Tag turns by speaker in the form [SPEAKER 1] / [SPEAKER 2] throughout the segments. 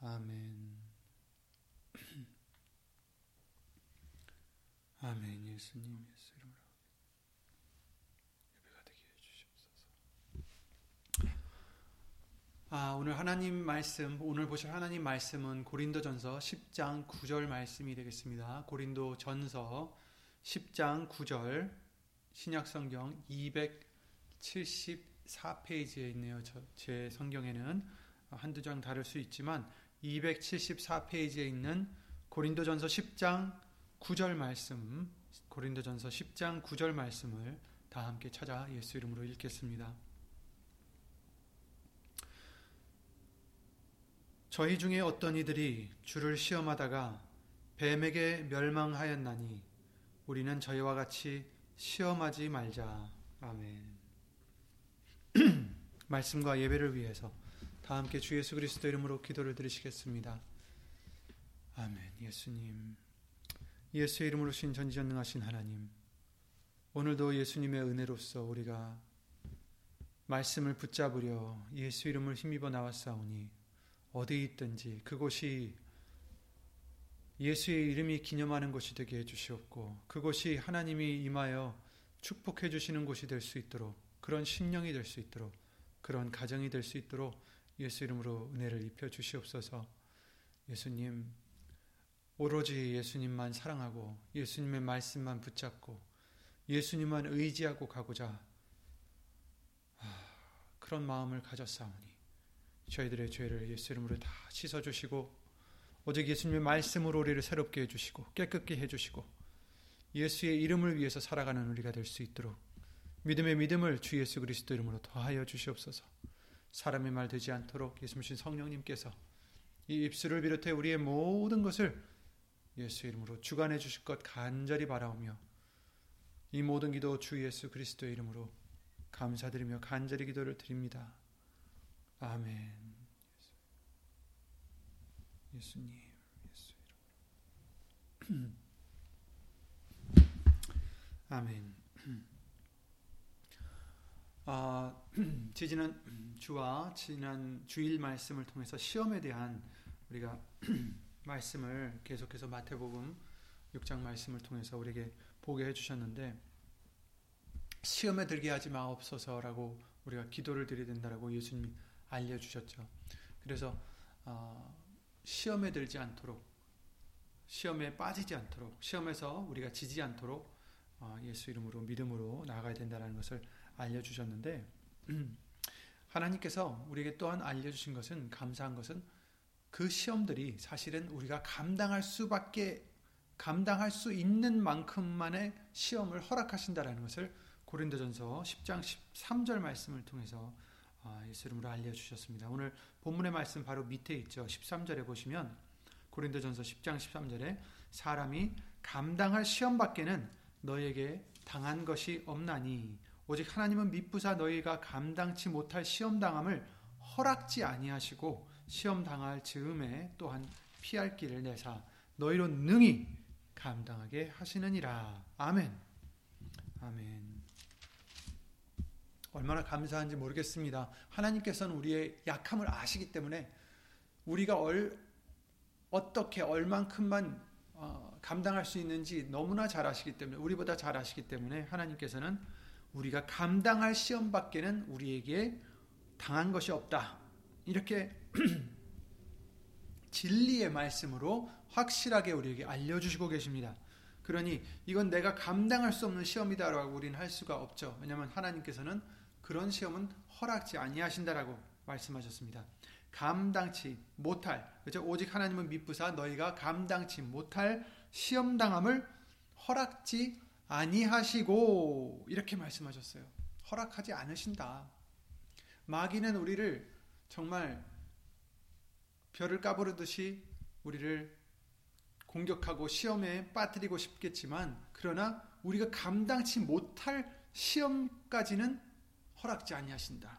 [SPEAKER 1] 아멘. 아멘. 예수님 예수 이름으로 예배가 되게 해주시옵소서. 아 오늘 하나님 말씀 오늘 보실 하나님 말씀은 고린도 전서 10장 9절 말씀이 되겠습니다. 고린도 전서 10장 9절 신약성경 274페이지에 있네요. 저, 제 성경에는 한두 장 다를 수 있지만 274페이지에 있는 고린도전서 10장 9절 말씀, 고린도전서 10장 9절 말씀을 다 함께 찾아 예수 이름으로 읽겠습니다. 저희 중에 어떤 이들이 주를 시험하다가 뱀에게 멸망하였나니 우리는 저희와 같이 시험하지 말자. 아멘. 말씀과 예배를 위해서 다 함께 주 예수 그리스도 이름으로 기도를 드리시겠습니다. 아멘. 예수님. 예수의 이름으로 신 전지전능하신 하나님. 오늘도 예수님의 은혜로서 우리가 말씀을 붙잡으려 예수 이름을 힘입어 나왔사오니 어디 있든지 그곳이 예수의 이름이 기념하는 곳이 되게 해주시옵고 그곳이 하나님이 임하여 축복해 주시는 곳이 될 수 있도록 그런 심령이 될 수 있도록 그런 가정이 될 수 있도록 예수 이름으로 은혜를 입혀 주시옵소서. 예수님 오로지 예수님만 사랑하고 예수님의 말씀만 붙잡고 예수님만 의지하고 가고자 그런 마음을 가졌사오니 저희들의 죄를 예수 이름으로 다 씻어 주시고 오직 예수님의 말씀으로 우리를 새롭게 해 주시고 깨끗게 해 주시고 예수의 이름을 위해서 살아가는 우리가 될 수 있도록 믿음의 믿음을 주 예수 그리스도 이름으로 더하여 주시옵소서. 사람의 말 되지 않도록 예수님 성령님께서 이 입술을 비롯해 우리의 모든 것을 예수 이름으로 주관해 주실 것 간절히 바라오며 이 모든 기도 주 예수 그리스도의 이름으로 감사드리며 간절히 기도를 드립니다. 아멘. 예수님, 예수 이름. 아멘. 아, 지지난 주와 지난 주일 말씀을 통해서 시험에 대한 우리가 말씀을 계속해서 마태복음 6장 말씀을 통해서 우리에게 보게 해주셨는데 시험에 들게 하지 마옵소서라고 우리가 기도를 드려야 된다라고 예수님이 알려주셨죠. 그래서 어, 시험에 들지 않도록 시험에 빠지지 않도록 시험에서 우리가 지지 않도록 어, 예수 이름으로 믿음으로 나아가야 된다는 것을 알려주셨는데 하나님께서 우리에게 또한 알려주신 것은 감사한 것은 그 시험들이 사실은 우리가 감당할 수밖에 감당할 수 있는 만큼만의 시험을 허락하신다라는 것을 고린도전서 10장 13절 말씀을 통해서 아, 예수 이름으로 알려주셨습니다. 오늘 본문의 말씀 바로 밑에 있죠. 13절에 보시면 고린도전서 10장 13절에 사람이 감당할 시험 밖에는 너에게 당한 것이 없나니 오직 하나님은 미쁘사 너희가 감당치 못할 시험 당함을 허락지 아니하시고 시험 당할 즈음에 또한 피할 길을 내사 너희로 능히 감당하게 하시느니라. 아멘. 아멘. 얼마나 감사한지 모르겠습니다. 하나님께서는 우리의 약함을 아시기 때문에 우리가 얼, 어떻게 얼만큼만 어, 감당할 수 있는지 너무나 잘 아시기 때문에 우리보다 잘 아시기 때문에 하나님께서는 우리가 감당할 시험밖에는 우리에게 당한 것이 없다. 이렇게 진리의 말씀으로 확실하게 우리에게 알려주시고 계십니다. 그러니 이건 내가 감당할 수 없는 시험이다라고 우리는 할 수가 없죠. 왜냐하면 하나님께서는 그런 시험은 허락지 아니하신다라고 말씀하셨습니다. 감당치 못할 그죠? 오직 하나님은 미쁘사 너희가 감당치 못할 시험 당함을 허락지 아니하시고 이렇게 말씀하셨어요. 허락하지 않으신다. 마귀는 우리를 정말 별을 까부르듯이 우리를 공격하고 시험에 빠뜨리고 싶겠지만 그러나 우리가 감당치 못할 시험까지는 허락지 아니하신다.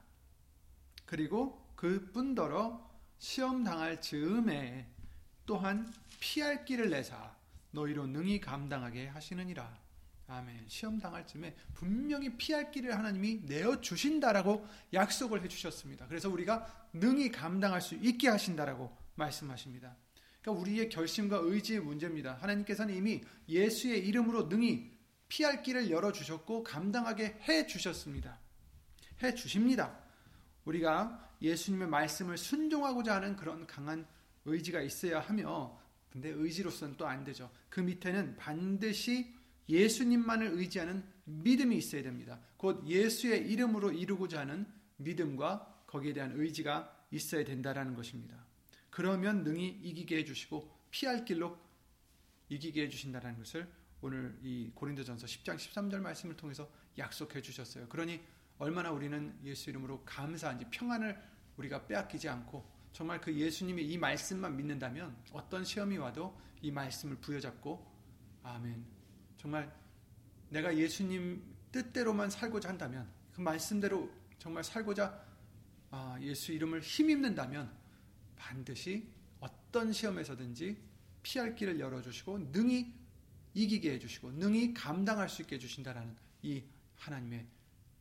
[SPEAKER 1] 그리고 그뿐더러 시험 당할 즈음에 또한 피할 길을 내사 너희로 능히 감당하게 하시느니라. 아멘. 시험 당할 쯤에 분명히 피할 길을 하나님이 내어 주신다라고 약속을 해 주셨습니다. 그래서 우리가 능히 감당할 수 있게 하신다라고 말씀하십니다. 그러니까 우리의 결심과 의지의 문제입니다. 하나님께서는 이미 예수의 이름으로 능히 피할 길을 열어 주셨고 감당하게 해 주셨습니다. 해 주십니다. 우리가 예수님의 말씀을 순종하고자 하는 그런 강한 의지가 있어야 하며 근데 의지로서는 또 안 되죠. 그 밑에는 반드시 예수님만을 의지하는 믿음이 있어야 됩니다. 곧 예수의 이름으로 이루고자 하는 믿음과 거기에 대한 의지가 있어야 된다라는 것입니다. 그러면 능히 이기게 해주시고 피할 길로 이기게 해주신다는 것을 오늘 이 고린도전서 10장 13절 말씀을 통해서 약속해 주셨어요. 그러니 얼마나 우리는 예수 이름으로 감사한지 평안을 우리가 빼앗기지 않고 정말 그 예수님의 이 말씀만 믿는다면 어떤 시험이 와도 이 말씀을 부여잡고 아멘. 정말 내가 예수님 뜻대로만 살고자 한다면 그 말씀대로 정말 살고자 아, 예수 이름을 힘입는다면 반드시 어떤 시험에서든지 피할 길을 열어주시고 능히 이기게 해주시고 능히 감당할 수 있게 해주신다라는 이 하나님의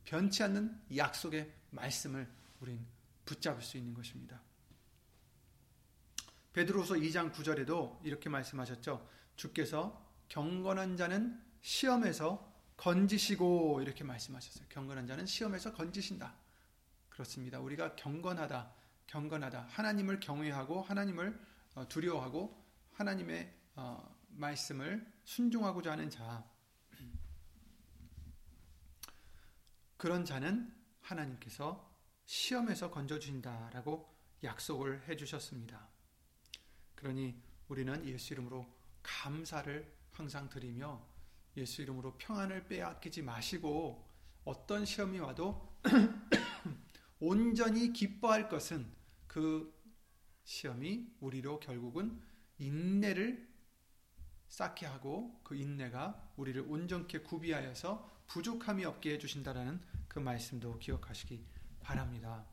[SPEAKER 1] 변치 않는 약속의 말씀을 우린 붙잡을 수 있는 것입니다. 베드로서 2장 9절에도 이렇게 말씀하셨죠. 주께서 경건한 자는 시험에서 건지시고 이렇게 말씀하셨어요. 경건한 자는 시험에서 건지신다. 그렇습니다. 우리가 경건하다, 경건하다. 하나님을 경외하고 하나님을 어, 두려워하고 하나님의 어, 말씀을 순종하고자 하는 자. 그런 자는 하나님께서 시험에서 건져주신다라고 약속을 해주셨습니다. 그러니 우리는 예수 이름으로 감사를 항상 드리며 예수 이름으로 평안을 빼앗기지 마시고 어떤 시험이 와도 온전히 기뻐할 것은 그 시험이 우리로 결국은 인내를 쌓게 하고 그 인내가 우리를 온전케 구비하여서 부족함이 없게 해주신다라는 그 말씀도 기억하시기 바랍니다.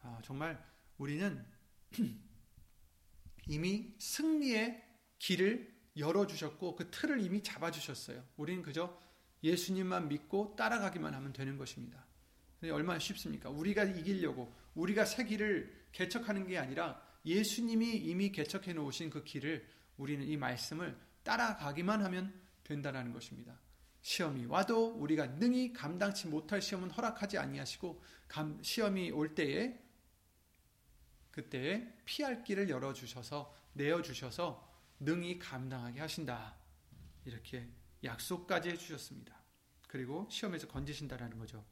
[SPEAKER 1] 아, 정말 우리는 이미 승리의 길을 열어주셨고 그 틀을 이미 잡아주셨어요. 우리는 그저 예수님만 믿고 따라가기만 하면 되는 것입니다. 얼마나 쉽습니까? 우리가 이기려고 우리가 새 길을 개척하는 게 아니라 예수님이 이미 개척해 놓으신 그 길을 우리는 이 말씀을 따라가기만 하면 된다는 것입니다. 시험이 와도 우리가 능히 감당치 못할 시험은 허락하지 아니하시고 시험이 올 때에 그때에 피할 길을 열어 주셔서 내어 주셔서 능히 감당하게 하신다. 이렇게 약속까지 해 주셨습니다. 그리고 시험에서 건지신다라는 거죠.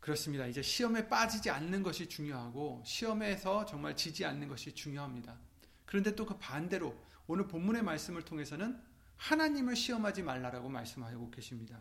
[SPEAKER 1] 그렇습니다. 이제 시험에 빠지지 않는 것이 중요하고 시험에서 정말 지지 않는 것이 중요합니다. 그런데 또 그 반대로 오늘 본문의 말씀을 통해서는 하나님을 시험하지 말라라고 말씀하고 계십니다.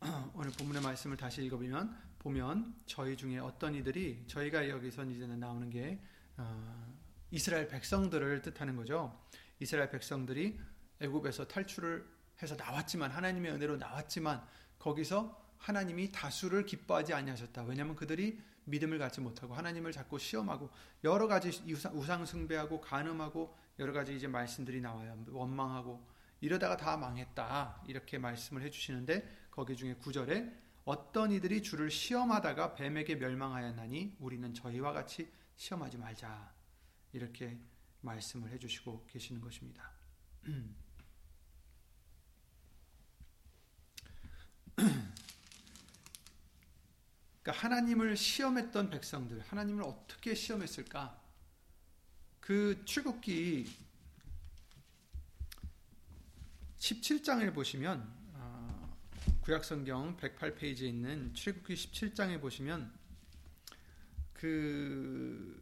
[SPEAKER 1] 오늘 본문의 말씀을 다시 읽어보면 보면 저희 중에 어떤 이들이 저희가 여기서 이제는 나오는 게 어, 이스라엘 백성들을 뜻하는 거죠. 이스라엘 백성들이 애굽에서 탈출을 해서 나왔지만 하나님의 은혜로 나왔지만 거기서 하나님이 다수를 기뻐하지 아니하셨다. 왜냐하면 그들이 믿음을 갖지 못하고 하나님을 자꾸 시험하고 여러 가지 우상 숭배하고 간음하고 여러 가지 이제 말씀들이 나와요. 원망하고 이러다가 다 망했다. 이렇게 말씀을 해 주시는데 거기 중에 구절에 어떤 이들이 주를 시험하다가 뱀에게 멸망하였나니 우리는 저희와 같이 시험하지 말자. 이렇게 말씀을 해 주시고 계시는 것입니다. 그러니까 하나님을 시험했던 백성들, 하나님을 어떻게 시험했을까? 그 출국기 17장을 보시면 아, 구약성경 108페이지에 있는 출국기 17장에 보시면 그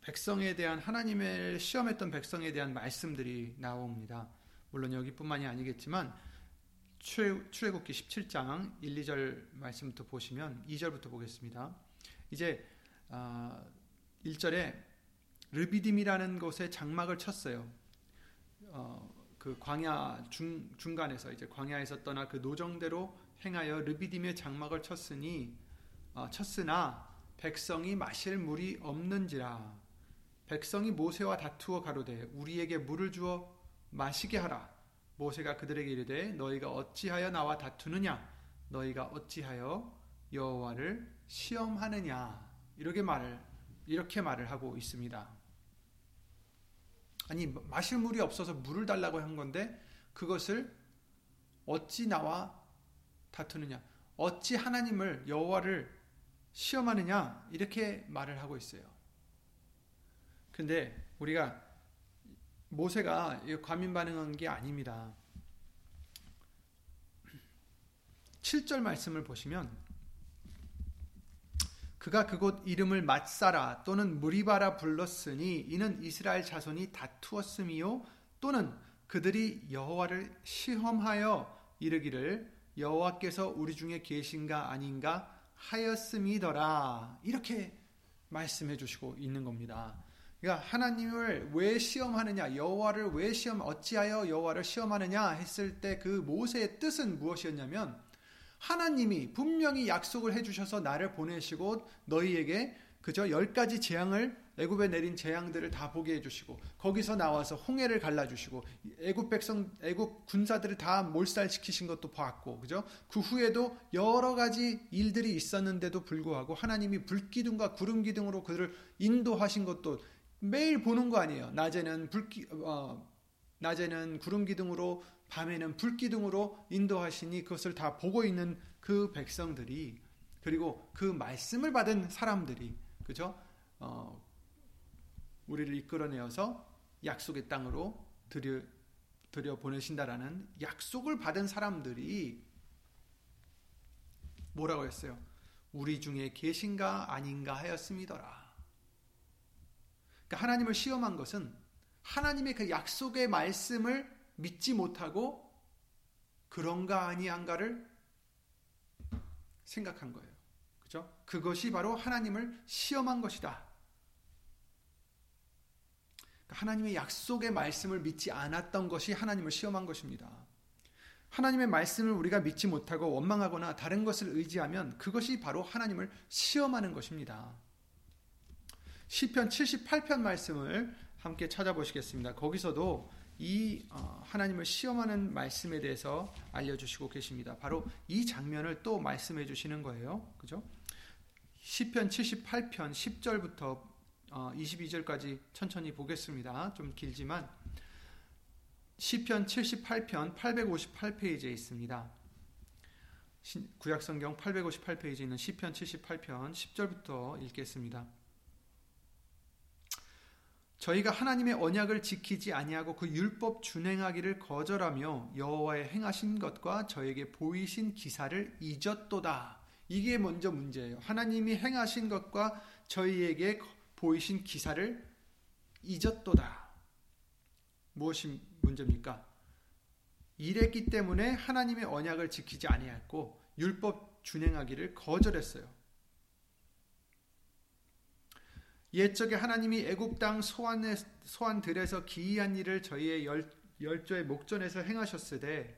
[SPEAKER 1] 백성에 대한 하나님을 시험했던 백성에 대한 말씀들이 나옵니다. 물론 여기뿐만이 아니겠지만 출애굽기 17장 1, 2절 말씀부터 보시면 2절부터 보겠습니다. 이제 1절에 아, 르비딤이라는 곳에 장막을 쳤어요. 어, 그 광야 중, 중간에서 이제 광야에서 떠나 그 노정대로 행하여 르비딤의 장막을 쳤으니 어, 쳤으나 백성이 마실 물이 없는지라. 백성이 모세와 다투어 가로되 우리에게 물을 주어 마시게 하라. 모세가 그들에게 이르되 너희가 어찌하여 나와 다투느냐? 너희가 어찌하여 여호와를 시험하느냐? 이렇게 말을 이렇게 말을 하고 있습니다. 아니 마실 물이 없어서 물을 달라고 한 건데 그것을 어찌 나와 다투느냐? 어찌 하나님을 여호와를 시험하느냐 이렇게 말을 하고 있어요. 근데 우리가 모세가 과민 반응한 게 아닙니다. 7절 말씀을 보시면 그가 그곳 이름을 맞사라 또는 무리바라 불렀으니 이는 이스라엘 자손이 다투었음이요 또는 그들이 여호와를 시험하여 이르기를 여호와께서 우리 중에 계신가 아닌가 하였음이더라 이렇게 말씀해 주시고 있는 겁니다. 그러니까 하나님을 왜 시험하느냐, 여호와를 왜 시험 어찌하여 여호와를 시험하느냐 했을 때 그 모세의 뜻은 무엇이었냐면 하나님이 분명히 약속을 해 주셔서 나를 보내시고 너희에게 그저 열 가지 재앙을 애굽에 내린 재앙들을 다 보게 해주시고 거기서 나와서 홍해를 갈라주시고 애굽 백성 애굽 군사들을 다 몰살시키신 것도 봤고 그죠 그 후에도 여러 가지 일들이 있었는데도 불구하고 하나님이 불기둥과 구름 기둥으로 그들을 인도하신 것도 매일 보는 거 아니에요 낮에는 불기 어, 낮에는 구름 기둥으로 밤에는 불 기둥으로 인도하시니 그것을 다 보고 있는 그 백성들이 그리고 그 말씀을 받은 사람들이 그죠? 어, 우리를 이끌어내어서 약속의 땅으로 들여, 들여 보내신다라는 약속을 받은 사람들이 뭐라고 했어요? 우리 중에 계신가 아닌가 하였음이더라. 그러니까 하나님을 시험한 것은 하나님의 그 약속의 말씀을 믿지 못하고 그런가 아니한가를 생각한 거예요. 그죠? 그것이 바로 하나님을 시험한 것이다. 하나님의 약속의 말씀을 믿지 않았던 것이 하나님을 시험한 것입니다. 하나님의 말씀을 우리가 믿지 못하고 원망하거나 다른 것을 의지하면 그것이 바로 하나님을 시험하는 것입니다. 시편 78편 말씀을 함께 찾아보시겠습니다. 거기서도 이 어, 하나님을 시험하는 말씀에 대해서 알려주시고 계십니다. 바로 이 장면을 또 말씀해 주시는 거예요. 그죠? 시편 78편 10절부터 22절까지 어, 천천히 보겠습니다. 좀 길지만 시편 78편 858페이지에 있습니다. 구약성경 858페이지에 있는 시편 78편 10절부터 읽겠습니다. 저희가 하나님의 언약을 지키지 아니하고 그 율법 준행하기를 거절하며 여호와의 행하신 것과 저에게 보이신 기사를 잊었도다. 이게 먼저 문제예요. 하나님이 행하신 것과 저희에게 보이신 기사를 잊었도다. 무엇이 문제입니까? 이랬기 때문에 하나님의 언약을 지키지 아니했고 율법 준행하기를 거절했어요. 옛적에 하나님이 애굽 땅 소환들에서 기이한 일을 저희의 열, 열조의 목전에서 행하셨으되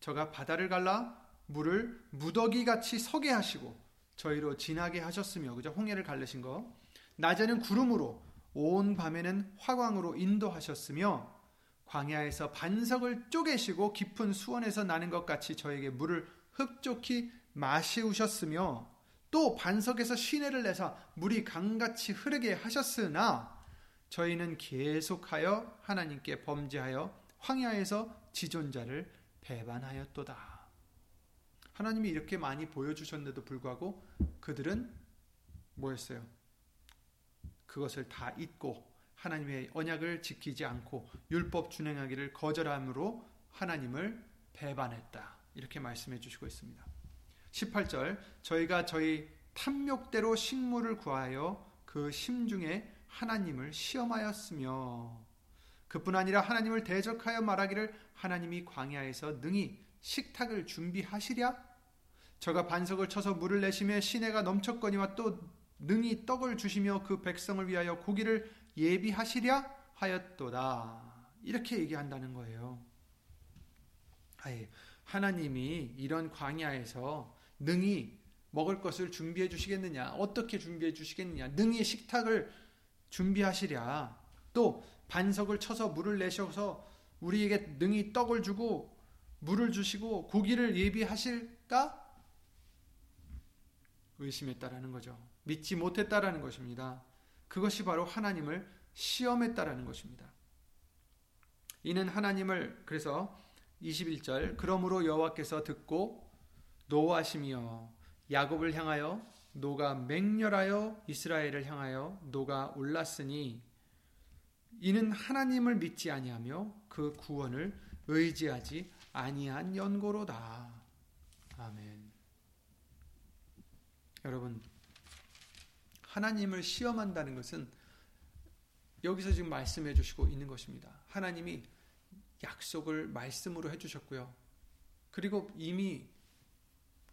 [SPEAKER 1] 저가 바다를 갈라 물을 무더기 같이 서게 하시고 저희로 지나게 하셨으며 그죠 홍해를 갈르신 거 낮에는 구름으로 온 밤에는 화광으로 인도하셨으며 광야에서 반석을 쪼개시고 깊은 수원에서 나는 것 같이 저에게 물을 흡족히 마시우셨으며 또 반석에서 시내를 내사 물이 강같이 흐르게 하셨으나 저희는 계속하여 하나님께 범죄하여 황야에서 지존자를 배반하였도다. 하나님이 이렇게 많이 보여주셨는데도 불구하고 그들은 뭐였어요? 그것을 다 잊고 하나님의 언약을 지키지 않고 율법 준행하기를 거절함으로 하나님을 배반했다. 이렇게 말씀해 주시고 있습니다. 18절 저희가 저희 탐욕대로 식물을 구하여 그 심중에 하나님을 시험하였으며 그뿐 아니라 하나님을 대적하여 말하기를 하나님이 광야에서 능히 식탁을 준비하시랴 저가 반석을 쳐서 물을 내시며 시내가 넘쳤거니와 또 능히 떡을 주시며 그 백성을 위하여 고기를 예비하시랴 하였도다 이렇게 얘기한다는 거예요. 아예 하나님이 이런 광야에서 능히 먹을 것을 준비해 주시겠느냐? 어떻게 준비해 주시겠느냐? 능히 식탁을 준비하시랴. 또 반석을 쳐서 물을 내셔서 우리에게 능히 떡을 주고 물을 주시고 고기를 예비하실까? 의심했다라는 거죠. 믿지 못했다라는 것입니다. 그것이 바로 하나님을 시험했다라는 것입니다. 이는 하나님을 그래서 21절 그러므로 여호와께서 듣고 노하시며 야곱을 향하여 노가 맹렬하여 이스라엘을 향하여 노가 올랐으니 이는 하나님을 믿지 아니하며 그 구원을 의지하지 아니한 연고로다. 아멘. 여러분 하나님을 시험한다는 것은 여기서 지금 말씀해 주시고 있는 것입니다. 하나님이 약속을 말씀으로 해 주셨고요. 그리고 이미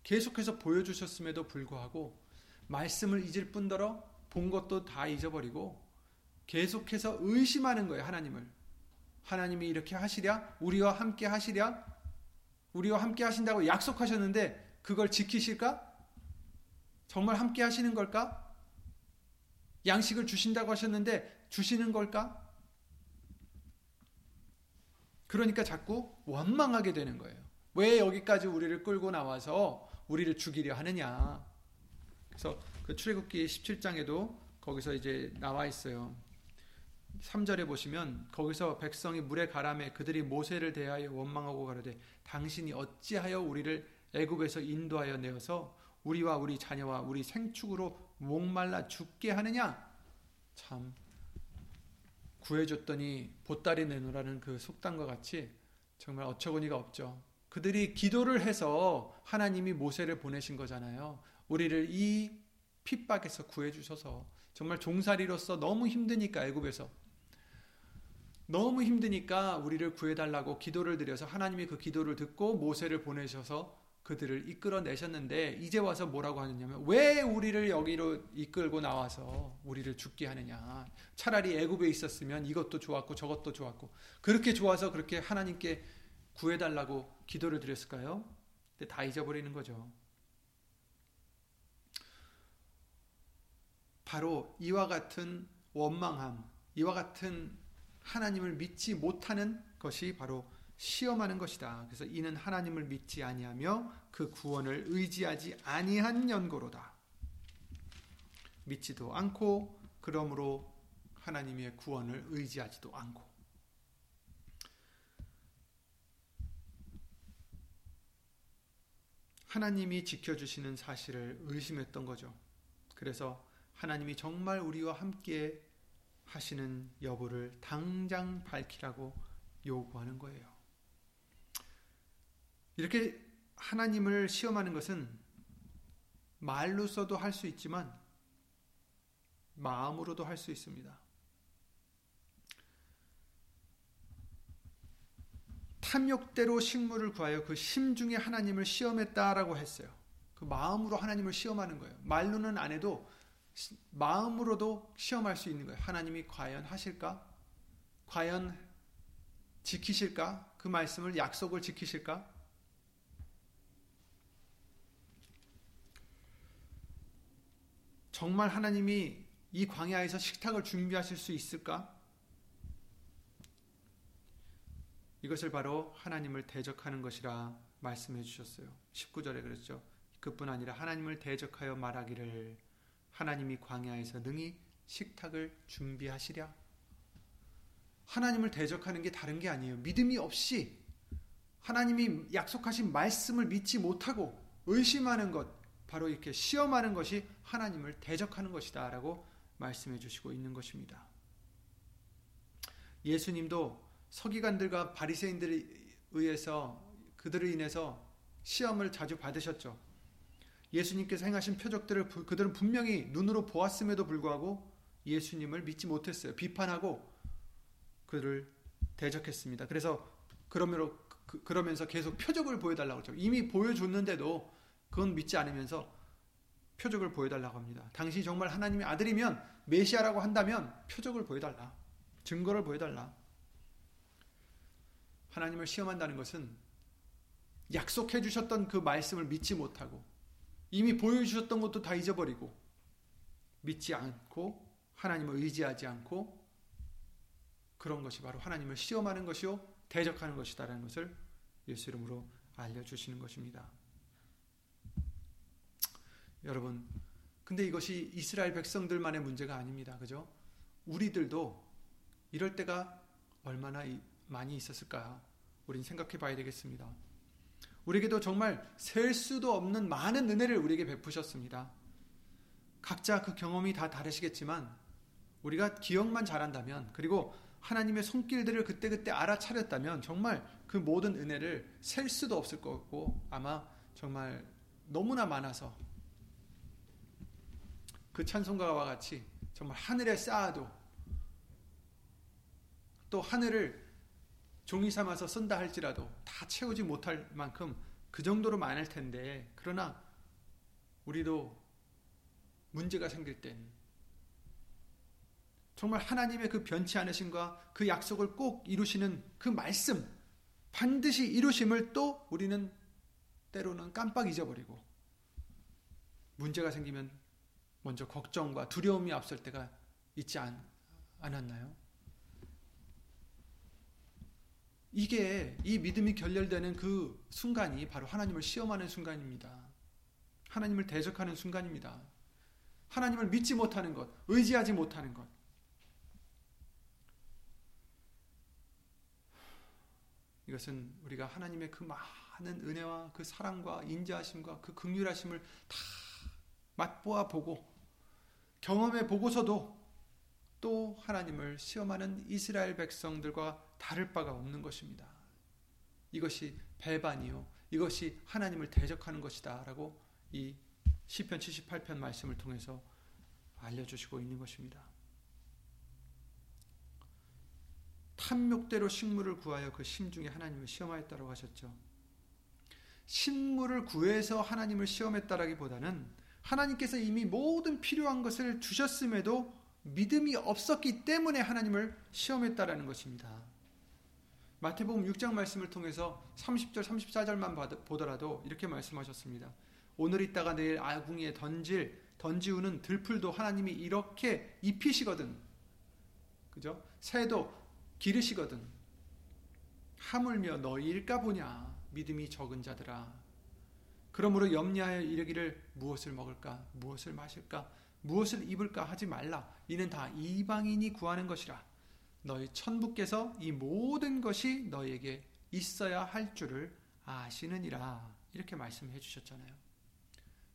[SPEAKER 1] 계속해서 보여주셨음에도 불구하고 말씀을 잊을 뿐더러 본 것도 다 잊어버리고 계속해서 의심하는 거예요, 하나님을. 하나님이 이렇게 하시랴? 우리와 함께 하시랴? 우리와 함께 하신다고 약속하셨는데 그걸 지키실까? 정말 함께 하시는 걸까? 양식을 주신다고 하셨는데 주시는 걸까? 그러니까 자꾸 원망하게 되는 거예요. 왜 여기까지 우리를 끌고 나와서 우리를 죽이려 하느냐. 그래서 그 출애굽기 17장에도 거기서 이제 나와 있어요. 3절에 보시면 거기서 백성이 물에 가라매 그들이 모세를 대하여 원망하고 가로되 당신이 어찌하여 우리를 애굽에서 인도하여 내어서 우리와 우리 자녀와 우리 생축으로 목말라 죽게 하느냐 참 구해줬더니 보따리 내놓으라는 그 속담과 같이 정말 어처구니가 없죠. 그들이 기도를 해서 하나님이 모세를 보내신 거잖아요. 우리를 이 핍박에서 구해 주셔서 정말 종살이로서 너무 힘드니까 애굽에서 너무 힘드니까 우리를 구해 달라고 기도를 드려서 하나님이 그 기도를 듣고 모세를 보내셔서 그들을 이끌어 내셨는데 이제 와서 뭐라고 하느냐면 왜 우리를 여기로 이끌고 나와서 우리를 죽게 하느냐 차라리 애굽에 있었으면 이것도 좋았고 저것도 좋았고 그렇게 좋아서 그렇게 하나님께 구해달라고 기도를 드렸을까요? 근데 다 잊어버리는 거죠. 바로 이와 같은 원망함, 이와 같은 하나님을 믿지 못하는 것이 바로 시험하는 것이다. 그래서 이는 하나님을 믿지 아니하며 그 구원을 의지하지 아니한 연고로다. 믿지도 않고 그러므로 하나님의 구원을 의지하지도 않고 하나님이 지켜주시는 사실을 의심했던 거죠. 그래서 하나님이 정말 우리와 함께 하시는 여부를 당장 밝히라고 요구하는 거예요. 이렇게 하나님을 시험하는 것은 말로써도 할 수 있지만 마음으로도 할 수 있습니다. 탐욕대로 식물을 구하여 그 심중에 하나님을 시험했다라고 했어요. 그 마음으로 하나님을 시험하는 거예요. 말로는 안 해도 마음으로도 시험할 수 있는 거예요. 하나님이 과연 하실까? 과연 지키실까? 그 말씀을 약속을 지키실까? 정말 하나님이 이 광야에서 식탁을 준비하실 수 있을까? 이것을 바로 하나님을 대적하는 것이라 말씀해 주셨어요. 19절에 그랬죠. 그뿐 아니라 하나님을 대적하여 말하기를 하나님이 광야에서 능히 식탁을 준비하시랴. 하나님을 대적하는 게 다른 게 아니에요. 믿음이 없이 하나님이 약속하신 말씀을 믿지 못하고 의심하는 것, 바로 이렇게 시험하는 것이 하나님을 대적하는 것이다 라고 말씀해 주시고 있는 것입니다. 예수님도 서기관들과 바리새인들에 의해서 그들을 인해서 시험을 자주 받으셨죠. 예수님께서 행하신 표적들을 그들은 분명히 눈으로 보았음에도 불구하고 예수님을 믿지 못했어요. 비판하고 그를 대적했습니다. 그래서 그, 그러면서 계속 표적을 보여달라고 그죠 이미 보여줬는데도 그건 믿지 않으면서 표적을 보여달라고 합니다. 당신이 정말 하나님의 아들이면 메시아라고 한다면 표적을 보여달라. 증거를 보여달라. 하나님을 시험한다는 것은 약속해 주셨던 그 말씀을 믿지 못하고 이미 보여주셨던 것도 다 잊어버리고 믿지 않고 하나님을 의지하지 않고 그런 것이 바로 하나님을 시험하는 것이요 대적하는 것이다라는 것을 예수 이름으로 알려주시는 것입니다. 여러분, 근데 이것이 이스라엘 백성들만의 문제가 아닙니다. 그죠? 우리들도 이럴 때가 얼마나 많이 있었을까? 우린 생각해 봐야 되겠습니다. 우리에게도 정말 셀 수도 없는 많은 은혜를 우리에게 베푸셨습니다. 각자 그 경험이 다 다르시겠지만 우리가 기억만 잘한다면 그리고 하나님의 손길들을 그때그때 알아차렸다면 정말 그 모든 은혜를 셀 수도 없을 거고 아마 정말 너무나 많아서 그 찬송가와 같이 정말 하늘에 쌓아도 또 하늘을 종이 삼아서 쓴다 할지라도 다 채우지 못할 만큼 그 정도로 많을 텐데 그러나 우리도 문제가 생길 땐 정말 하나님의 그 변치 않으심과 그 약속을 꼭 이루시는 그 말씀 반드시 이루심을 또 우리는 때로는 깜빡 잊어버리고 문제가 생기면 먼저 걱정과 두려움이 앞설 때가 있지 않, 않았나요? 이게 이 믿음이 결렬되는 그 순간이 바로 하나님을 시험하는 순간입니다. 하나님을 대적하는 순간입니다. 하나님을 믿지 못하는 것, 의지하지 못하는 것. 이것은 우리가 하나님의 그 많은 은혜와 그 사랑과 인자하심과 그 극률하심을 다 맛보아 보고 경험해 보고서도 또 하나님을 시험하는 이스라엘 백성들과 다를 바가 없는 것입니다. 이것이 배반이요. 이것이 하나님을 대적하는 것이다 라고 이 시편 78편 말씀을 통해서 알려주시고 있는 것입니다. 탐욕대로 식물을 구하여 그 심중에 하나님을 시험하였다고 하셨죠. 식물을 구해서 하나님을 시험했다라기보다는 하나님께서 이미 모든 필요한 것을 주셨음에도 믿음이 없었기 때문에 하나님을 시험했다라는 것입니다. 마태복음 6장 말씀을 통해서 30절 34절만 보더라도 이렇게 말씀하셨습니다. 오늘 있다가 내일 아궁이에 던질 던지우는 들풀도 하나님이 이렇게 입히시거든. 그죠? 새도 기르시거든. 하물며 너희일까 보냐 믿음이 적은 자들아. 그러므로 염려하여 이르기를 무엇을 먹을까 무엇을 마실까 무엇을 입을까 하지 말라. 이는 다 이방인이 구하는 것이라. 너희 천부께서 이 모든 것이 너에게 있어야 할 줄을 아시느니라. 이렇게 말씀해 주셨잖아요.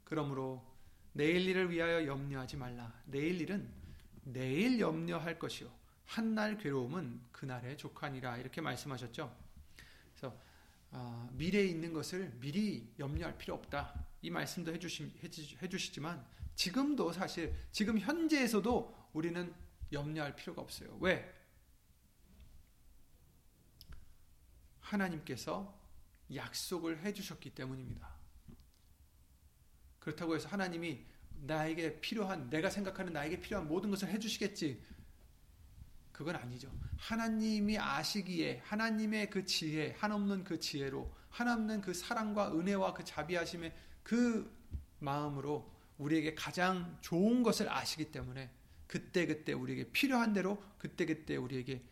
[SPEAKER 1] 그러므로 내일 일을 위하여 염려하지 말라. 내일 일은 내일 염려할 것이요. 한 날 괴로움은 그날의 족하니라. 이렇게 말씀하셨죠. 어, 미래에 있는 것을 미리 염려할 필요 없다. 이 말씀도 해주시, 해주시지만 지금도 사실 지금 현재에서도 우리는 염려할 필요가 없어요. 왜? 하나님께서 약속을 해주셨기 때문입니다. 그렇다고 해서 하나님이 나에게 필요한, 내가 생각하는 나에게 필요한 모든 것을 해주시겠지. 그건 아니죠. 하나님이 아시기에, 하나님의 그 지혜, 한없는 그 지혜로, 한없는 그 사랑과 은혜와 그 자비하심의 그 마음으로 우리에게 가장 좋은 것을 아시기 때문에 그때 그때 우리에게 필요한 대로, 그때 그때 우리에게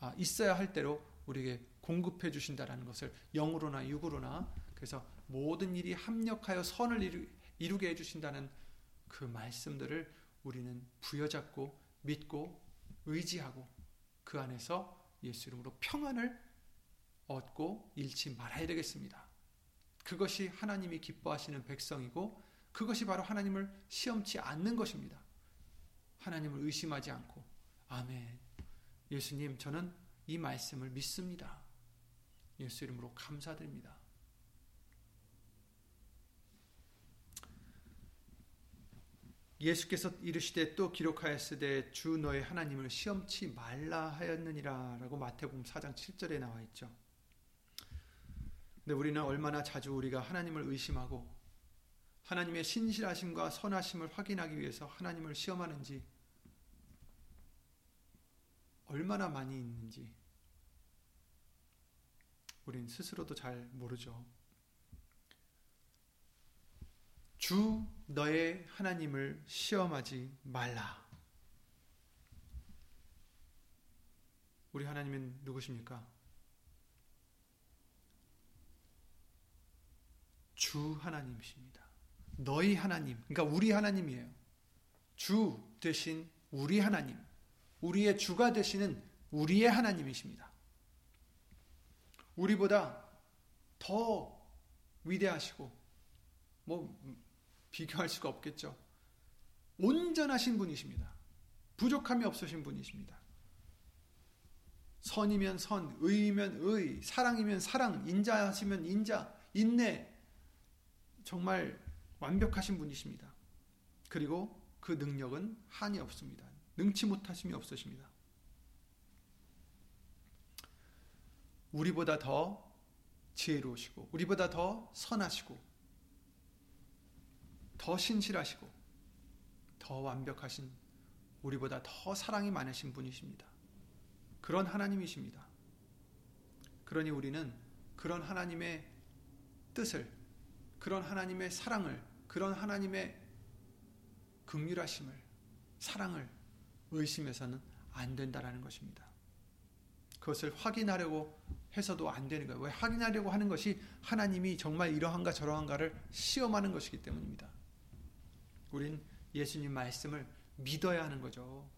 [SPEAKER 1] 아, 있어야 할 대로 우리에게 공급해 주신다라는 것을 영으로나 육으로나 그래서 모든 일이 합력하여 선을 이루, 게 해 주신다는 그 말씀들을 우리는 부여잡고 믿고 의지하고 그 안에서 예수 이름으로 평안을 얻고 잃지 말아야 되겠습니다. 그것이 하나님이 기뻐하시는 백성이고 그것이 바로 하나님을 시험치 않는 것입니다. 하나님을 의심하지 않고 아멘. 예수님 저는 이 말씀을 믿습니다. 예수 이름으로 감사드립니다. 예수께서 이르시되 또 기록하였으되 주 너의 하나님을 시험치 말라 하였느니라라고 마태복음 4장 7절에 나와 있죠. 근데 우리는 얼마나 자주 우리가 하나님을 의심하고 하나님의 신실하심과 선하심을 확인하기 위해서 하나님을 시험하는지 얼마나 많이 있는지 우린 스스로도 잘 모르죠. 주 너의 하나님을 시험하지 말라. 우리 하나님은 누구십니까? 주 하나님이십니다. 너희 하나님, 그러니까 우리 하나님이에요. 주 대신 우리 하나님, 우리의 주가 되시는 우리의 하나님이십니다. 우리보다 더 위대하시고, 뭐, 비교할 수가 없겠죠. 온전하신 분이십니다. 부족함이 없으신 분이십니다. 선이면 선, 의이면 의, 사랑이면 사랑, 인자하시면 인자, 인내, 정말 완벽하신 분이십니다. 그리고 그 능력은 한이 없습니다. 능치 못하심이 없으십니다. 우리보다 더 지혜로우시고, 우리보다 더 선하시고, 더 신실하시고 더 완벽하신 우리보다 더 사랑이 많으신 분이십니다. 그런 하나님이십니다. 그러니 우리는 그런 하나님의 뜻을 그런 하나님의 사랑을 그런 하나님의 극률하심을 사랑을 의심해서는 안 된다라는 것입니다. 그것을 확인하려고 해서도 안 되는 거예요. 왜 확인하려고 하는 것이 하나님이 정말 이러한가 저러한가를 시험하는 것이기 때문입니다. 우린 예수님 말씀을 믿어야 하는 거죠.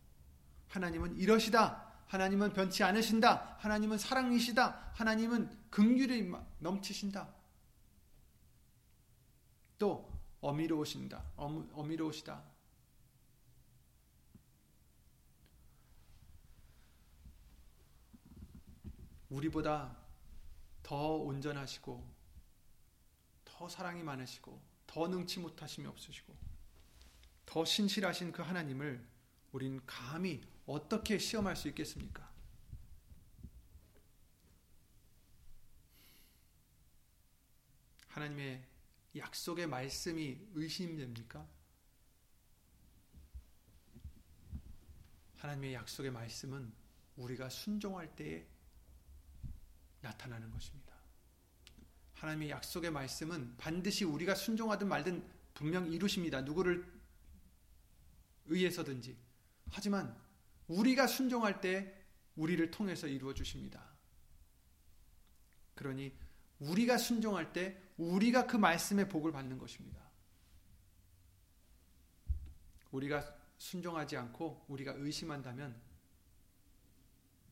[SPEAKER 1] 하나님은 이러시다. 하나님은 변치 않으신다. 하나님은 사랑이시다. 하나님은 긍휼이 넘치신다. 또 어미로우신다. 어미로우시다. 우리보다 더 온전하시고 더 사랑이 많으시고 더 능치 못하심이 없으시고 더 신실하신 그 하나님을 우린 감히 어떻게 시험할 수 있겠습니까? 하나님의 약속의 말씀이 의심됩니까? 하나님의 약속의 말씀은 우리가 순종할 때에 나타나는 것입니다. 하나님의 약속의 말씀은 반드시 우리가 순종하든 말든 분명 이루십니다. 누구를 의해서든지. 하지만 우리가 순종할 때 우리를 통해서 이루어 주십니다. 그러니 우리가 순종할 때 우리가 그 말씀의 복을 받는 것입니다. 우리가 순종하지 않고 우리가 의심한다면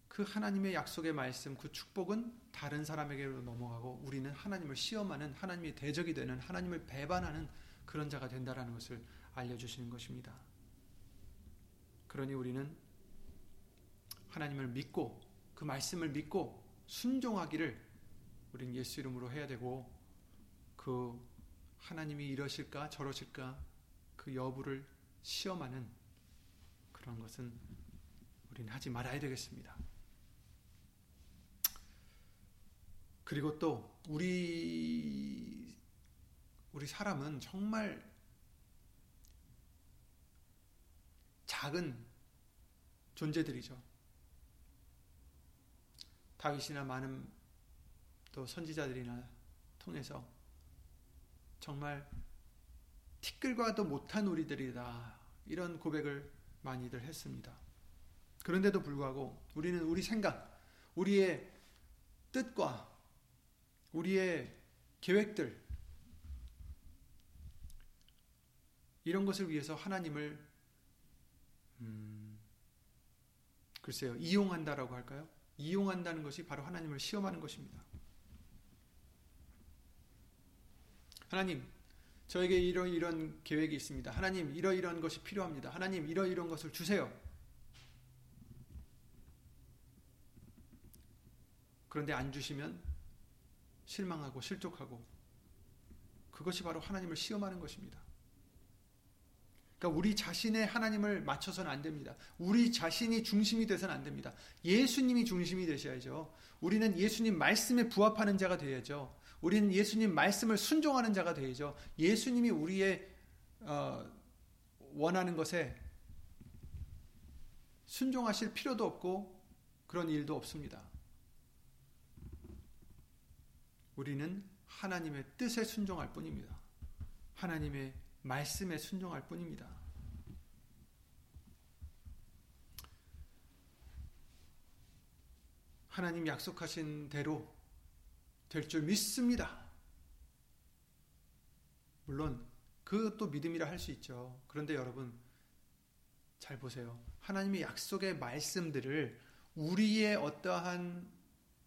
[SPEAKER 1] 그 하나님의 약속의 말씀, 그 축복은 다른 사람에게로 넘어가고 우리는 하나님을 시험하는 하나님의 대적이 되는 하나님을 배반하는 그런 자가 된다라는 것을 알려주시는 것입니다. 그러니 우리는 하나님을 믿고 그 말씀을 믿고 순종하기를 우리는 예수 이름으로 해야 되고 그 하나님이 이러실까 저러실까 그 여부를 시험하는 그런 것은 우리는 하지 말아야 되겠습니다. 그리고 또 우리 우리 사람은 정말 작은 존재들이죠. 다윗이나 많은 또 선지자들이나 통해서 정말 티끌과도 못한 우리들이다. 이런 고백을 많이들 했습니다. 그런데도 불구하고 우리는 우리 생각, 우리의 뜻과 우리의 계획들, 이런 것을 위해서 하나님을 음, 글쎄요, 이용한다라고 할까요? 이용한다는 것이 바로 하나님을 시험하는 것입니다. 하나님, 저에게 이런 이런 계획이 있습니다. 하나님, 이러이러한 것이 필요합니다. 하나님, 이러이러한 것을 주세요. 그런데 안 주시면 실망하고 실족하고 그것이 바로 하나님을 시험하는 것입니다. 그러니까 우리 자신의 하나님을 맞춰서는 안 됩니다. 우리 자신이 중심이 되서는 안 됩니다. 예수님이 중심이 되셔야죠. 우리는 예수님 말씀에 부합하는 자가 되야죠. 우리는 예수님 말씀을 순종하는 자가 되야죠. 예수님이 우리의 어, 원하는 것에 순종하실 필요도 없고 그런 일도 없습니다. 우리는 하나님의 뜻에 순종할 뿐입니다. 하나님의 말씀에 순종할 뿐입니다. 하나님 약속하신 대로 될 줄 믿습니다. 물론 그것도 믿음이라 할 수 있죠. 그런데 여러분 잘 보세요. 하나님의 약속의 말씀들을 우리의 어떠한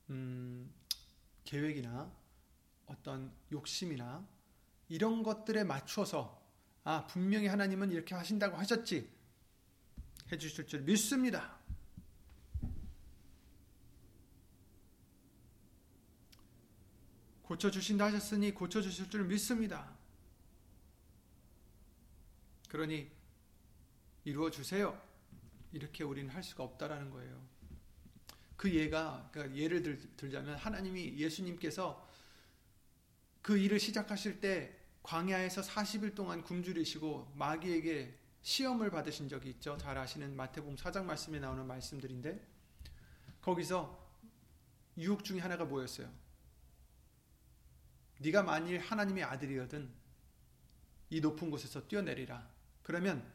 [SPEAKER 1] 음, 계획이나 어떤 욕심이나 이런 것들에 맞춰서 아, 분명히 하나님은 이렇게 하신다고 하셨지. 해 주실 줄 믿습니다. 고쳐 주신다 하셨으니 고쳐 주실 줄 믿습니다. 그러니 이루어 주세요. 이렇게 우리는 할 수가 없다라는 거예요. 그 예가 그러니까 예를 들, 자면 하나님이 예수님께서 그 일을 시작하실 때 광야에서 40일 동안 굶주리시고 마귀에게 시험을 받으신 적이 있죠. 잘 아시는 마태복음 4장 말씀에 나오는 말씀들인데 거기서 유혹 중에 하나가 뭐였어요? 네가 만일 하나님의 아들이거든 이 높은 곳에서 뛰어내리라. 그러면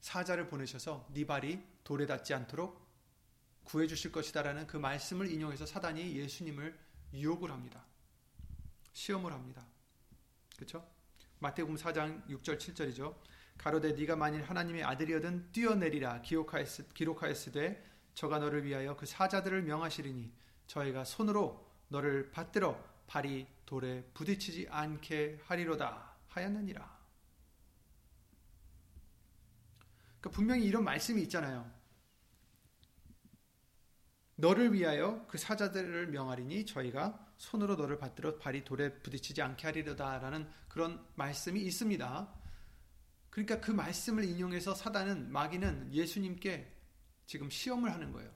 [SPEAKER 1] 사자를 보내셔서 네 발이 돌에 닿지 않도록 구해 주실 것이다라는 그 말씀을 인용해서 사단이 예수님을 유혹을 합니다. 시험을 합니다. 그렇죠? 마태복음 4장 6절 7절이죠. 가로되 네가 만일 하나님의 아들이어든 뛰어내리라 기록하였, 기록하였으되 저가 너를 위하여 그 사자들을 명하시리니 저희가 손으로 너를 받들어 발이 돌에 부딪히지 않게 하리로다 하였느니라. 그러니까 분명히 이런 말씀이 있잖아요. 너를 위하여 그 사자들을 명하리니 저희가 손으로 너를 받들어 발이 돌에 부딪히지 않게 하리로다라는 그런 말씀이 있습니다. 그러니까 그 말씀을 인용해서 사단은 마귀는 예수님께 지금 시험을 하는 거예요.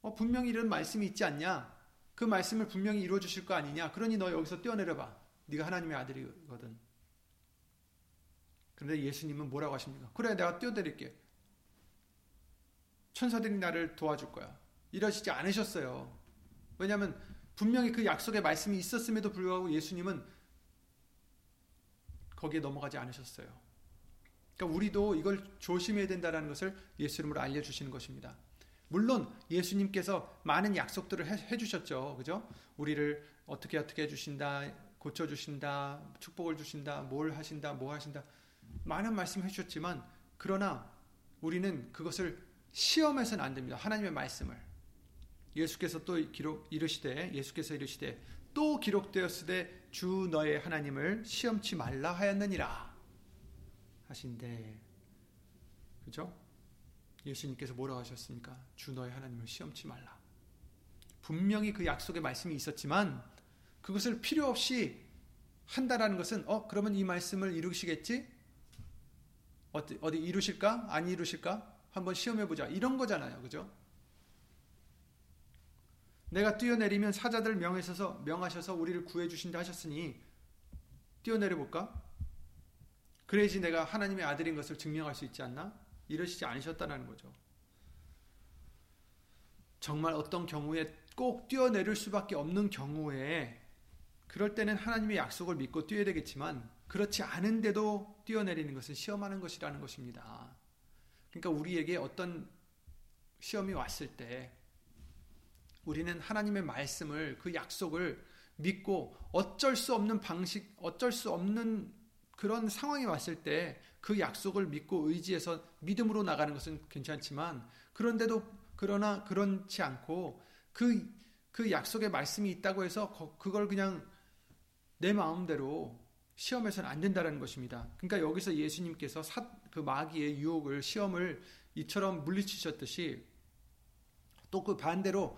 [SPEAKER 1] 어, 분명히 이런 말씀이 있지 않냐? 그 말씀을 분명히 이루어 주실 거 아니냐? 그러니 너 여기서 뛰어내려 봐. 네가 하나님의 아들이거든. 그런데 예수님은 뭐라고 하십니까? 그래 내가 뛰어내릴게. 천사들이 나를 도와줄 거야. 이러시지 않으셨어요. 왜냐하면 분명히 그 약속의 말씀이 있었음에도 불구하고 예수님은 거기에 넘어가지 않으셨어요. 그러니까 우리도 이걸 조심해야 된다는 것을 예수 이름으로 알려주시는 것입니다. 물론 예수님께서 많은 약속들을 해, 주셨죠. 그죠? 우리를 어떻게 어떻게 해주신다, 고쳐주신다, 축복을 주신다, 뭘 하신다, 뭐 하신다. 많은 말씀 해주셨지만, 그러나 우리는 그것을 시험해서는 안 됩니다. 하나님의 말씀을. 예수께서 또 기록 이르시되 예수께서 이르시되 또 기록되었으되 주 너의 하나님을 시험치 말라 하였느니라 하신데 그죠? 예수님께서 뭐라고 하셨습니까? 주 너의 하나님을 시험치 말라. 분명히 그 약속의 말씀이 있었지만 그것을 필요 없이 한다라는 것은 어 그러면 이 말씀을 이루시겠지? 어디 어디 이루실까? 안 이루실까? 한번 시험해 보자. 이런 거잖아요. 그죠? 내가 뛰어내리면 사자들 명하셔서 명하셔서 우리를 구해 주신다 하셨으니 뛰어내려 볼까? 그래야지 내가 하나님의 아들인 것을 증명할 수 있지 않나? 이러시지 않으셨다는 거죠. 정말 어떤 경우에 꼭 뛰어내릴 수밖에 없는 경우에 그럴 때는 하나님의 약속을 믿고 뛰어야 되겠지만 그렇지 않은데도 뛰어내리는 것은 시험하는 것이라는 것입니다. 그러니까 우리에게 어떤 시험이 왔을 때 우리는 하나님의 말씀을 그 약속을 믿고 어쩔 수 없는 방식, 어쩔 수 없는 그런 상황이 왔을 때 그 약속을 믿고 의지해서 믿음으로 나가는 것은 괜찮지만 그런데도 그러나 그렇지 않고 그, 그 약속의 말씀이 있다고 해서 그걸 그냥 내 마음대로 시험해서는 안 된다는 것입니다. 그러니까 여기서 예수님께서 사, 그 마귀의 유혹을 시험을 이처럼 물리치셨듯이 또 그 반대로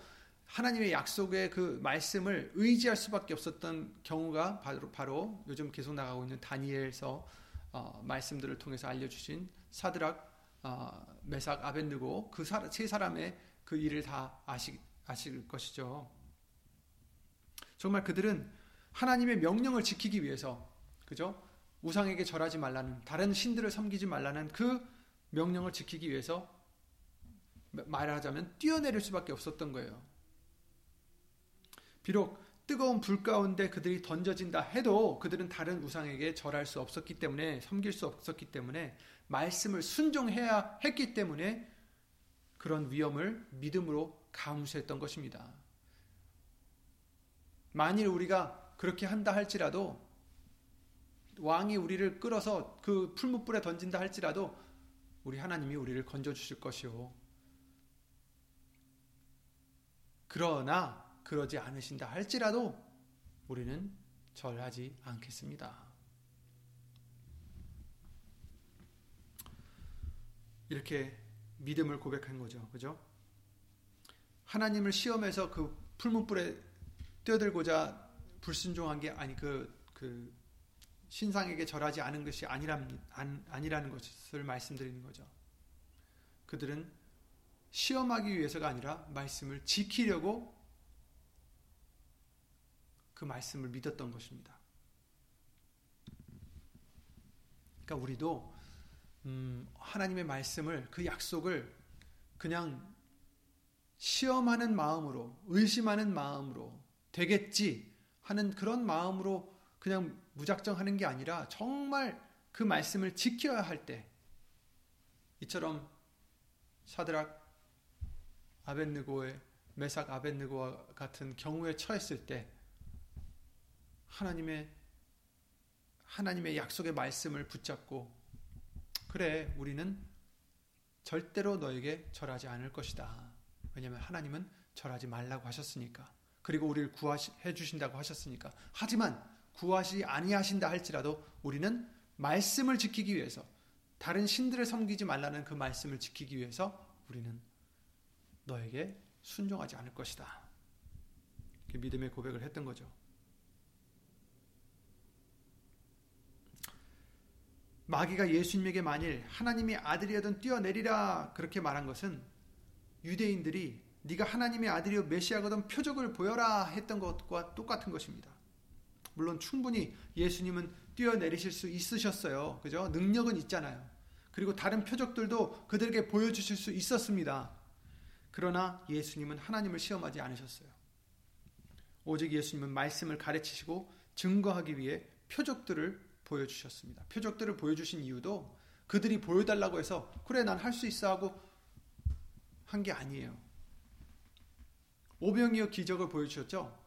[SPEAKER 1] 하나님의 약속의 그 말씀을 의지할 수밖에 없었던 경우가 바로, 바로 요즘 계속 나가고 있는 다니엘서 어, 말씀들을 통해서 알려주신 사드락, 어, 메삭, 아벤느고 그 세 사람의 그 일을 다 아시, 아실 것이죠. 정말 그들은 하나님의 명령을 지키기 위해서 그죠? 우상에게 절하지 말라는 다른 신들을 섬기지 말라는 그 명령을 지키기 위해서 말하자면 뛰어내릴 수밖에 없었던 거예요. 비록 뜨거운 불 가운데 그들이 던져진다 해도 그들은 다른 우상에게 절할 수 없었기 때문에 섬길 수 없었기 때문에 말씀을 순종해야 했기 때문에 그런 위험을 믿음으로 감수했던 것입니다. 만일 우리가 그렇게 한다 할지라도 왕이 우리를 끌어서 그 풀무불에 던진다 할지라도 우리 하나님이 우리를 건져 주실 것이요. 그러나 그러지 않으신다 할지라도 우리는 절하지 않겠습니다. 이렇게 믿음을 고백한 거죠. 그죠? 하나님을 시험해서 그 풀무불에 뛰어들고자 불순종한 게 아니 그, 그 신상에게 절하지 않은 것이 아니란, 아니라는 것을 말씀드리는 거죠. 그들은 시험하기 위해서가 아니라 말씀을 지키려고 그 말씀을 믿었던 것입니다. 그러니까 우리도 음, 하나님의 말씀을 그 약속을 그냥 시험하는 마음으로 의심하는 마음으로 되겠지 하는 그런 마음으로 그냥 무작정 하는 게 아니라 정말 그 말씀을 지켜야 할 때 이처럼 사드락 아벤느고의 메삭 아벤느고와 같은 경우에 처했을 때 하나님의 하나님의 약속의 말씀을 붙잡고 그래 우리는 절대로 너에게 절하지 않을 것이다. 왜냐하면 하나님은 절하지 말라고 하셨으니까. 그리고 우리를 구해 주신다고 하셨으니까. 하지만 구하시 아니하신다 할지라도 우리는 말씀을 지키기 위해서 다른 신들을 섬기지 말라는 그 말씀을 지키기 위해서 우리는 너에게 순종하지 않을 것이다. 믿음의 고백을 했던 거죠. 마귀가 예수님에게 만일 하나님의 아들이어든 뛰어내리라 그렇게 말한 것은 유대인들이 네가 하나님의 아들이요 메시아거든 표적을 보여라 했던 것과 똑같은 것입니다. 물론 충분히 예수님은 뛰어내리실 수 있으셨어요. 그죠? 능력은 있잖아요. 그리고 다른 표적들도 그들에게 보여주실 수 있었습니다. 그러나 예수님은 하나님을 시험하지 않으셨어요. 오직 예수님은 말씀을 가르치시고 증거하기 위해 표적들을 보여주셨습니다. 표적들을 보여주신 이유도 그들이 보여달라고 해서 그래 난 할 수 있어 하고 한 게 아니에요. 오병이어 기적을 보여주셨죠.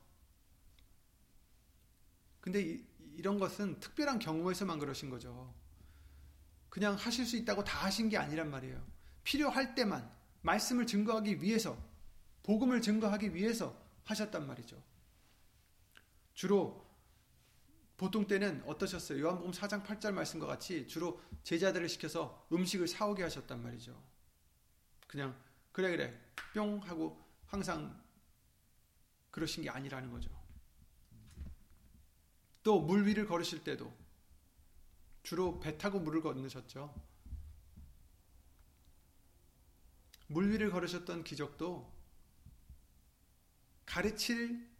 [SPEAKER 1] 근데 이, 이런 것은 특별한 경우에서만 그러신 거죠. 그냥 하실 수 있다고 다 하신 게 아니란 말이에요. 필요할 때만 말씀을 증거하기 위해서 복음을 증거하기 위해서 하셨단 말이죠. 주로 보통 때는 어떠셨어요? 요한복음 4장 8절 말씀과 같이 주로 제자들을 시켜서 음식을 사오게 하셨단 말이죠. 그냥 그래 그래 뿅 하고 항상 그러신 게 아니라는 거죠. 또 물 위를 걸으실 때도 주로 배 타고 물을 건너셨죠. 물 위를 걸으셨던 기적도 가르칠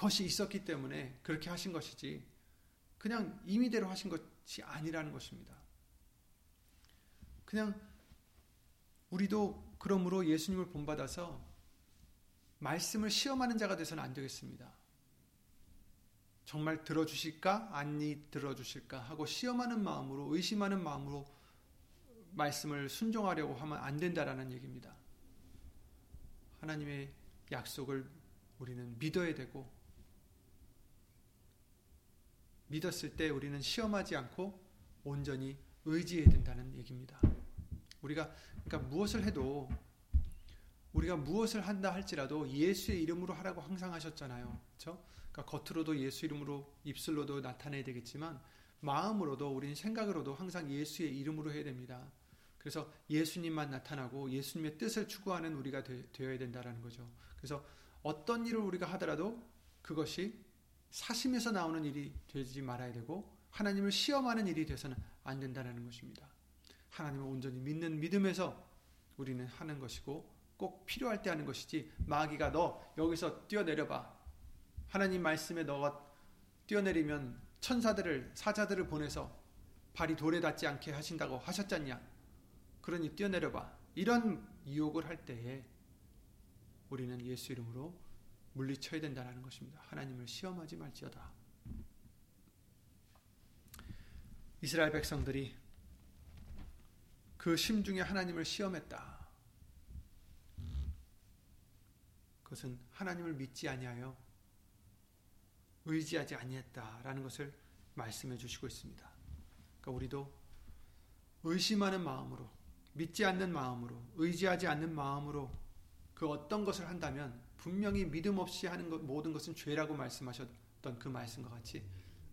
[SPEAKER 1] 것이 있었기 때문에 그렇게 하신 것이지 그냥 임의대로 하신 것이 아니라는 것입니다. 그냥 우리도 그러므로 예수님을 본받아서 말씀을 시험하는 자가 되서는 안 되겠습니다. 정말 들어주실까? 아니 들어주실까? 하고 시험하는 마음으로 의심하는 마음으로 말씀을 순종하려고 하면 안 된다라는 얘기입니다. 하나님의 약속을 우리는 믿어야 되고 믿었을 때 우리는 시험하지 않고 온전히 의지해야 된다는 얘기입니다. 우리가 그러니까 무엇을 해도 우리가 무엇을 한다 할지라도 예수의 이름으로 하라고 항상 하셨잖아요. 그렇죠? 그러니까 겉으로도 예수 이름으로 입술로도 나타내야 되겠지만 마음으로도 우리는 생각으로도 항상 예수의 이름으로 해야 됩니다. 그래서 예수님만 나타나고 예수님의 뜻을 추구하는 우리가 되, 어야 된다라는 거죠. 그래서 어떤 일을 우리가 하더라도 그것이 사심에서 나오는 일이 되지 말아야 되고 하나님을 시험하는 일이 돼서는 안 된다는 것입니다. 하나님을 온전히 믿는 믿음에서 우리는 하는 것이고 꼭 필요할 때 하는 것이지 마귀가 너 여기서 뛰어내려봐. 하나님 말씀에 너가 뛰어내리면 천사들을 사자들을 보내서 발이 돌에 닿지 않게 하신다고 하셨잖냐. 그러니 뛰어내려봐. 이런 유혹을 할 때에 우리는 예수 이름으로 물리쳐야 된다는 것입니다 하나님을 시험하지 말지어다 이스라엘 백성들이 그 심중에 하나님을 시험했다. 그것은 하나님을 믿지 아니하여 의지하지 아니했다라는 것을 말씀해 주시고 있습니다. 그러니까 우리도 의심하는 마음으로 믿지 않는 마음으로 의지하지 않는 마음으로 그 어떤 것을 한다면 분명히 믿음 없이 하는 것, 모든 것은 죄라고 말씀하셨던 그 말씀과 같이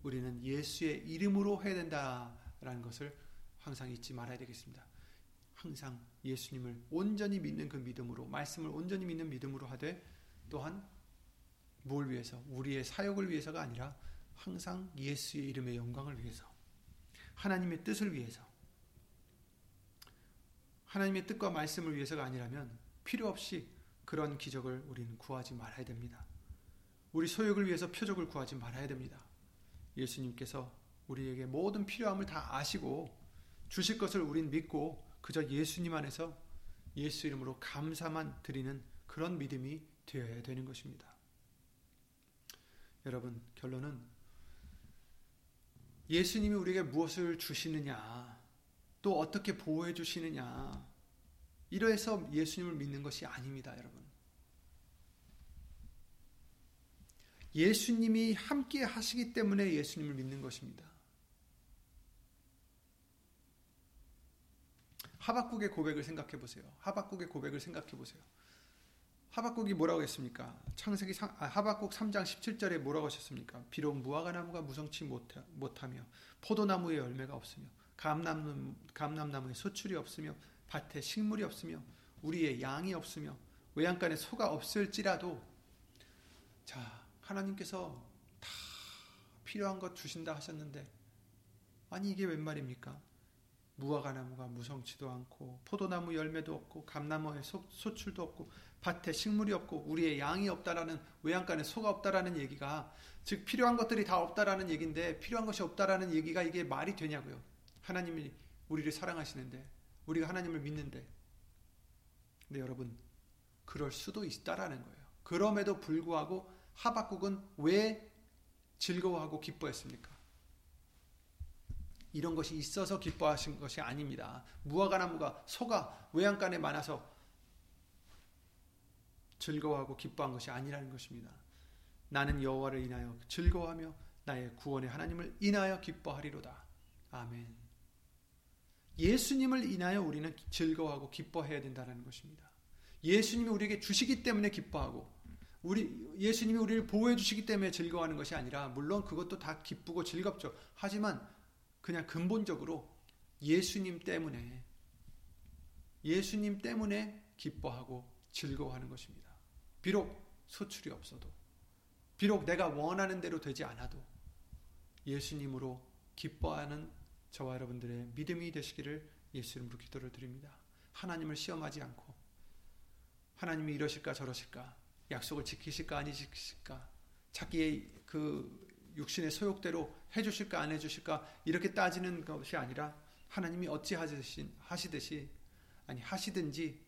[SPEAKER 1] 우리는 예수의 이름으로 해야 된다라는 것을 항상 잊지 말아야 되겠습니다. 항상 예수님을 온전히 믿는 그 믿음으로 말씀을 온전히 믿는 믿음으로 하되 또한 뭘 위해서 우리의 사역을 위해서가 아니라 항상 예수의 이름의 영광을 위해서 하나님의 뜻을 위해서 하나님의 뜻과 말씀을 위해서가 아니라면 필요 없이 그런 기적을 우리는 구하지 말아야 됩니다. 우리 소욕을 위해서 표적을 구하지 말아야 됩니다. 예수님께서 우리에게 모든 필요함을 다 아시고 주실 것을 우린 믿고 그저 예수님 안에서 예수 이름으로 감사만 드리는 그런 믿음이 되어야 되는 것입니다. 여러분, 결론은 예수님이 우리에게 무엇을 주시느냐, 또 어떻게 보호해 주시느냐, 이러해서 예수님을 믿는 것이 아닙니다, 여러분. 예수님이 함께 하시기 때문에 예수님을 믿는 것입니다. 하박국의 고백을 생각해 보세요. 하박국의 고백을 생각해 보세요. 하박국이 뭐라고 했습니까? 창세기 아, 하박국 3장 17절에 뭐라고 하셨습니까? 비록 무화과 나무가 무성치 못하며 포도나무에 열매가 없으며 감람나무에 소출이 없으며 밭에 식물이 없으며 우리의 양이 없으며 외양간에 소가 없을지라도 자 하나님께서 다 필요한 것 주신다 하셨는데 아니 이게 웬 말입니까? 무화과 나무가 무성치도 않고 포도나무 열매도 없고 감나무에 소, 소출도 없고 밭에 식물이 없고 우리의 양이 없다라는 외양간에 소가 없다라는 얘기가 즉 필요한 것들이 다 없다라는 얘기인데 필요한 것이 없다라는 얘기가 이게 말이 되냐고요. 하나님이 우리를 사랑하시는데 우리가 하나님을 믿는데 근데 여러분 그럴 수도 있다라는 거예요. 그럼에도 불구하고 하박국은 왜 즐거워하고 기뻐했습니까? 이런 것이 있어서 기뻐하신 것이 아닙니다. 무화과 나무가 소가 외양간에 많아서 즐거워하고 기뻐한 것이 아니라는 것입니다. 나는 여호와를 인하여 즐거워하며 나의 구원의 하나님을 인하여 기뻐하리로다. 아멘. 예수님을 인하여 우리는 즐거워하고 기뻐해야 된다는 것입니다. 예수님이 우리에게 주시기 때문에 기뻐하고 우리 예수님이 우리를 보호해 주시기 때문에 즐거워하는 것이 아니라 물론 그것도 다 기쁘고 즐겁죠. 하지만 그냥 근본적으로 예수님 때문에 예수님 때문에 기뻐하고 즐거워하는 것입니다. 비록 소출이 없어도 비록 내가 원하는 대로 되지 않아도 예수님으로 기뻐하는 저와 여러분들의 믿음이 되시기를 예수 이름으로 기도를 드립니다. 하나님을 시험하지 않고 하나님이 이러실까 저러실까 약속을 지키실까 아니 지키실까 자기의 그 육신의 소욕대로 해주실까 안 해주실까 이렇게 따지는 것이 아니라 하나님이 어찌 하시듯이 아니 하시든지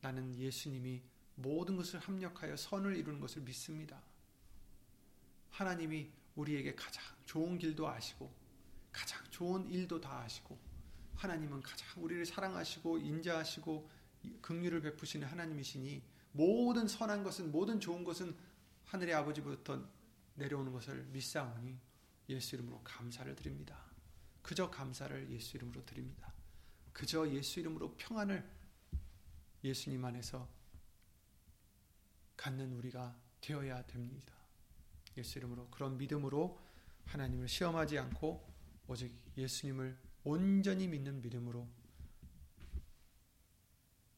[SPEAKER 1] 나는 예수님이 모든 것을 합력하여 선을 이루는 것을 믿습니다. 하나님이 우리에게 가장 좋은 길도 아시고 가장 좋은 일도 다 아시고 하나님은 가장 우리를 사랑하시고 인자하시고 긍휼을 베푸시는 하나님이시니 모든 선한 것은 모든 좋은 것은 하늘의 아버지부터 내려오는 것을 믿사오니 예수 이름으로 감사를 드립니다. 그저 감사를 예수 이름으로 드립니다. 그저 예수 이름으로 평안을 예수님 안에서 갖는 우리가 되어야 됩니다. 예수 이름으로 그런 믿음으로 하나님을 시험하지 않고 오직 예수님을 온전히 믿는 믿음으로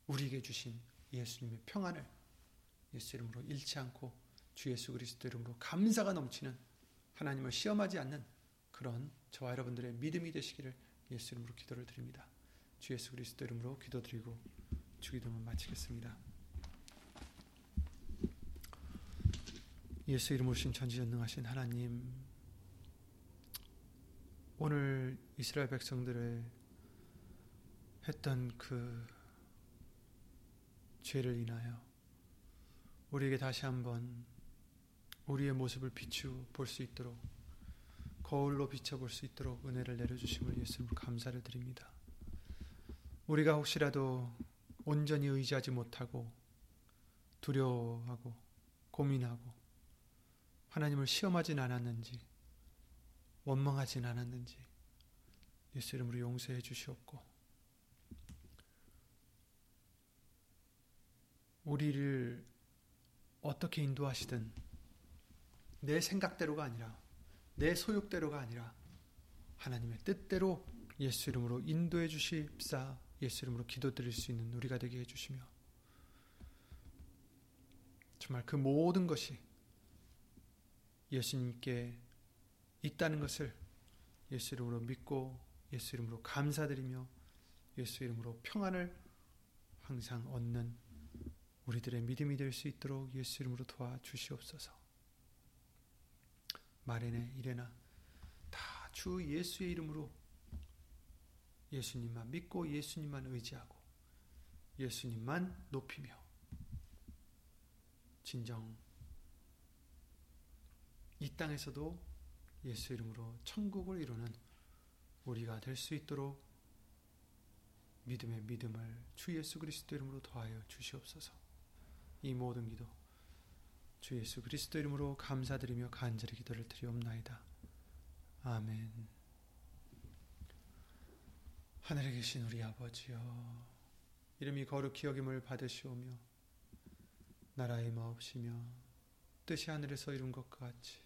[SPEAKER 1] 우리에게 주신 예수님의 평안을 예수 이름으로 잃지 않고 주 예수 그리스도 이름으로 감사가 넘치는 하나님을 시험하지 않는 그런 저와 여러분들의 믿음이 되시기를 예수 이름으로 기도를 드립니다. 주 예수 그리스도 이름으로 기도드리고 주기도문 마치겠습니다. 예수 이름으로 신 전지전능하신 하나님 오늘 이스라엘 백성들의 했던 그 죄를 인하여 우리에게 다시 한번 우리의 모습을 비추 볼 수 있도록 거울로 비춰볼 수 있도록 은혜를 내려주심을 예수님 감사를 드립니다. 우리가 혹시라도 온전히 의지하지 못하고 두려워하고 고민하고 하나님을 시험하진 않았는지 원망하진 않았는지 예수 이름으로 용서해 주시옵고 우리를 어떻게 인도하시든 내 생각대로가 아니라 내 소욕대로가 아니라 하나님의 뜻대로 예수 이름으로 인도해 주십사 예수 이름으로 기도드릴 수 있는 우리가 되게 해주시며 정말 그 모든 것이 예수님께 있다는 것을 예수 이름으로 믿고 예수 이름으로 감사드리며 예수 이름으로 평안을 항상 얻는 우리들의 믿음이 될 수 있도록 예수 이름으로 도와주시옵소서. 말에나 이래나 다 주 예수의 이름으로 예수님만 믿고 예수님만 의지하고 예수님만 높이며 진정 이 땅에서도 예수 이름으로 천국을 이루는 우리가 될 수 있도록 믿음의 믿음을 주 예수 그리스도 이름으로 더하여 주시옵소서. 이 모든 기도 주 예수 그리스도 이름으로 감사드리며 간절히 기도를 드리옵나이다. 아멘. 하늘에 계신 우리 아버지여 이름이 거룩히 여김을 받으시오며 나라의 마옵시며 뜻이 하늘에서 이룬 것과 같이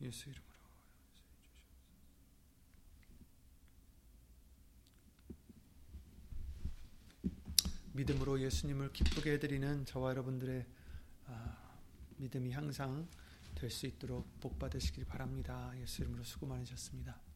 [SPEAKER 1] 예수 이름으로 믿음으로 예수님을 기쁘게 해드리는 저와 여러분들의 아, 믿음이 항상 될 수 있도록 복 받으시길 바랍니다. 예수 이름으로 수고 많으셨습니다.